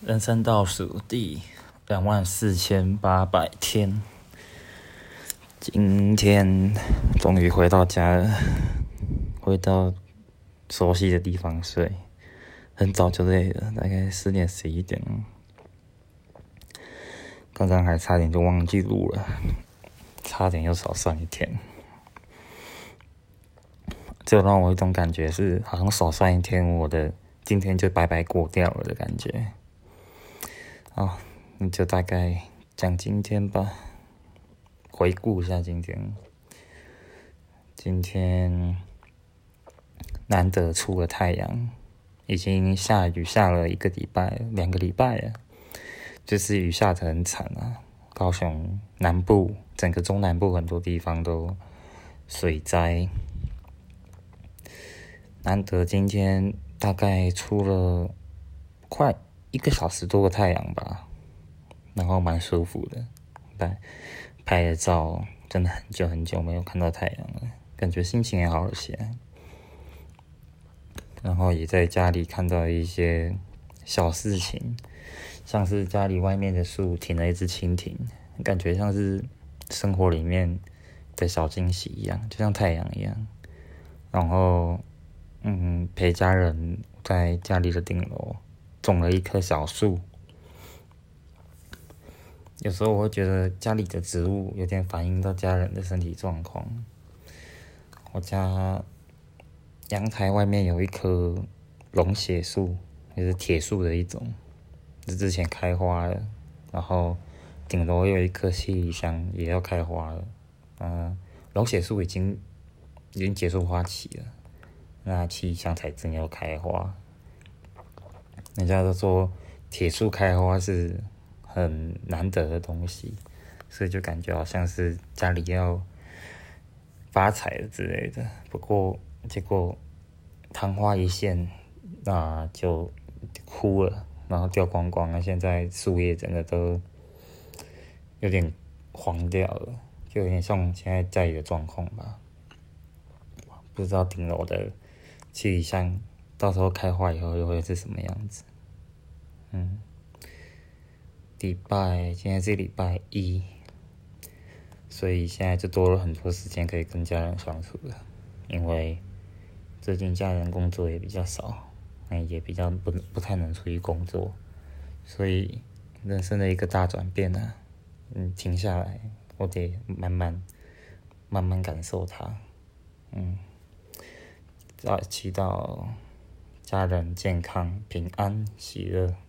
人生倒数第两万四千八百天，今天终于回到家了，回到熟悉的地方睡，很早就累了，大概十点十一点，刚刚还差点就忘记录了，差点又少算一天，就让我一种感觉是，好像少算一天，我的今天就白白过掉了的感觉。好，那就大概讲今天吧。回顾一下今天，今天难得出了太阳，已经下雨下了一个礼拜、两个礼拜了，就是雨下的很惨啊。高雄南部、整个中南部很多地方都水灾，难得今天大概出了快。一个小时多个太阳吧，然后蛮舒服的。拍拍的照，真的很久很久没有看到太阳了，感觉心情也好了些。然后也在家里看到一些小事情，像是家里外面的树停了一只蜻蜓，感觉像是生活里面的小惊喜一样，就像太阳一样。然后，嗯，陪家人在家里的顶楼。种了一棵小树，有时候我会觉得家里的植物有点反映到家人的身体状况。我家阳台外面有一棵龙血树，也是铁树的一种，是之前开花了。然后顶楼有一棵七里香，也要开花了。嗯，龙血树已经已经结束花期了，那七里香才正要开花。人家都说铁树开花是很难得的东西，所以就感觉好像是家里要发财了之类的。不过结果昙花一现，那就枯了，然后掉光光了。现在树叶整个都有点黄掉了，就有点像现在家里的状况吧。不知道顶楼的七里香。到时候开花以后又会是什么样子？嗯，礼拜今天是礼拜一，所以现在就多了很多时间可以跟家人相处了。因为最近家人工作也比较少，那也比较不不太能出去工作，所以人生的一个大转变呢，嗯，停下来，我得慢慢慢慢感受它。嗯，再祈祷。家人健康、平安、喜乐。